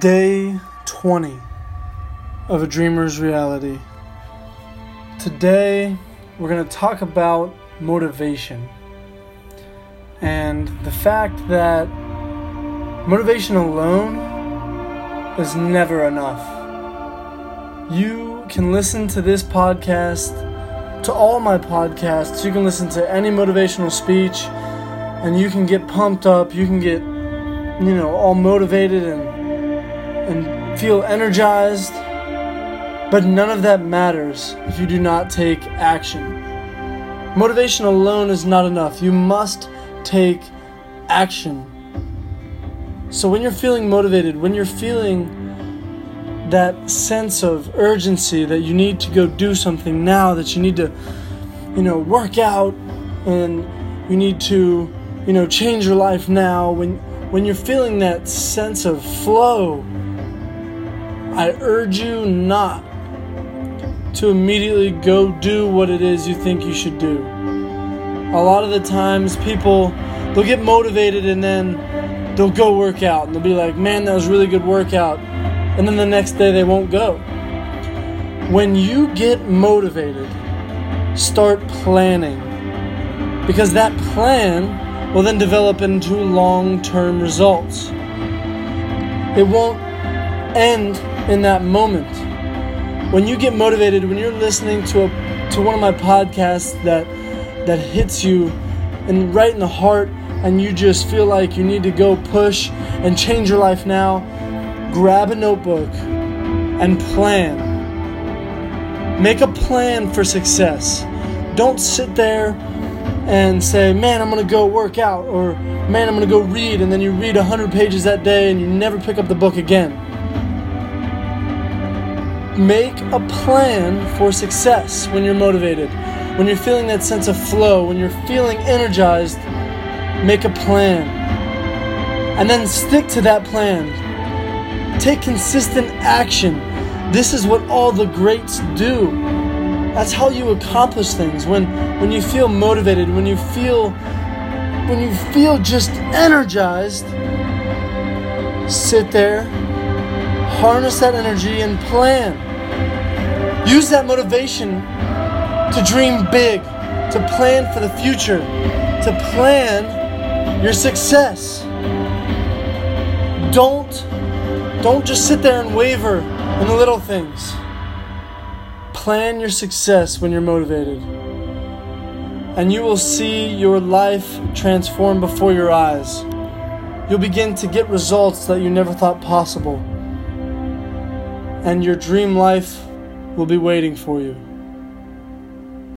Day 20 of A Dreamer's Reality. Today, we're going to talk about motivation and the fact that motivation alone is never enough. You can listen to this podcast, to all my podcasts, you can listen to any motivational speech, and you can get pumped up, you can get, you know, all motivated and and feel energized, but none of that matters if you do not take action. Motivation alone is not enough. You must take action. So when you're feeling motivated, when you're feeling that sense of urgency that you need to go do something now, that you need to, you know, work out and you need to, you know, change your life now, when when you're feeling that sense of flow, I urge you not to immediately go do what it is you think you should do. A lot of the times, people they'll get motivated and then they'll go work out and they'll be like, "Man, that was really good workout," and then the next day they won't go. When you get motivated, start planning because that plan will then develop into long-term results. It won't end in that moment. When you get motivated, when you're listening to a to one of my podcasts that that hits you and right in the heart and you just feel like you need to go push and change your life now, grab a notebook and plan. Make a plan for success. Don't sit there and say, "Man, I'm to go work out," or "Man, I'm to go read," and then you read 100 pages that day and you never pick up the book again. Make a plan for success when you're motivated. When you're feeling that sense of flow, when you're feeling energized, make a plan. And then stick to that plan. Take consistent action. This is what all the greats do. That's how you accomplish things. When when you feel motivated, when you feel when you feel just energized, sit there, harness that energy and plan. Use that motivation to dream big, to plan for the future, to plan your success. Don't don't just sit there and waver in the little things. Plan your success when you're motivated. And you will see your life transform before your eyes. You'll begin to get results that you never thought possible. And your dream life will be waiting for you.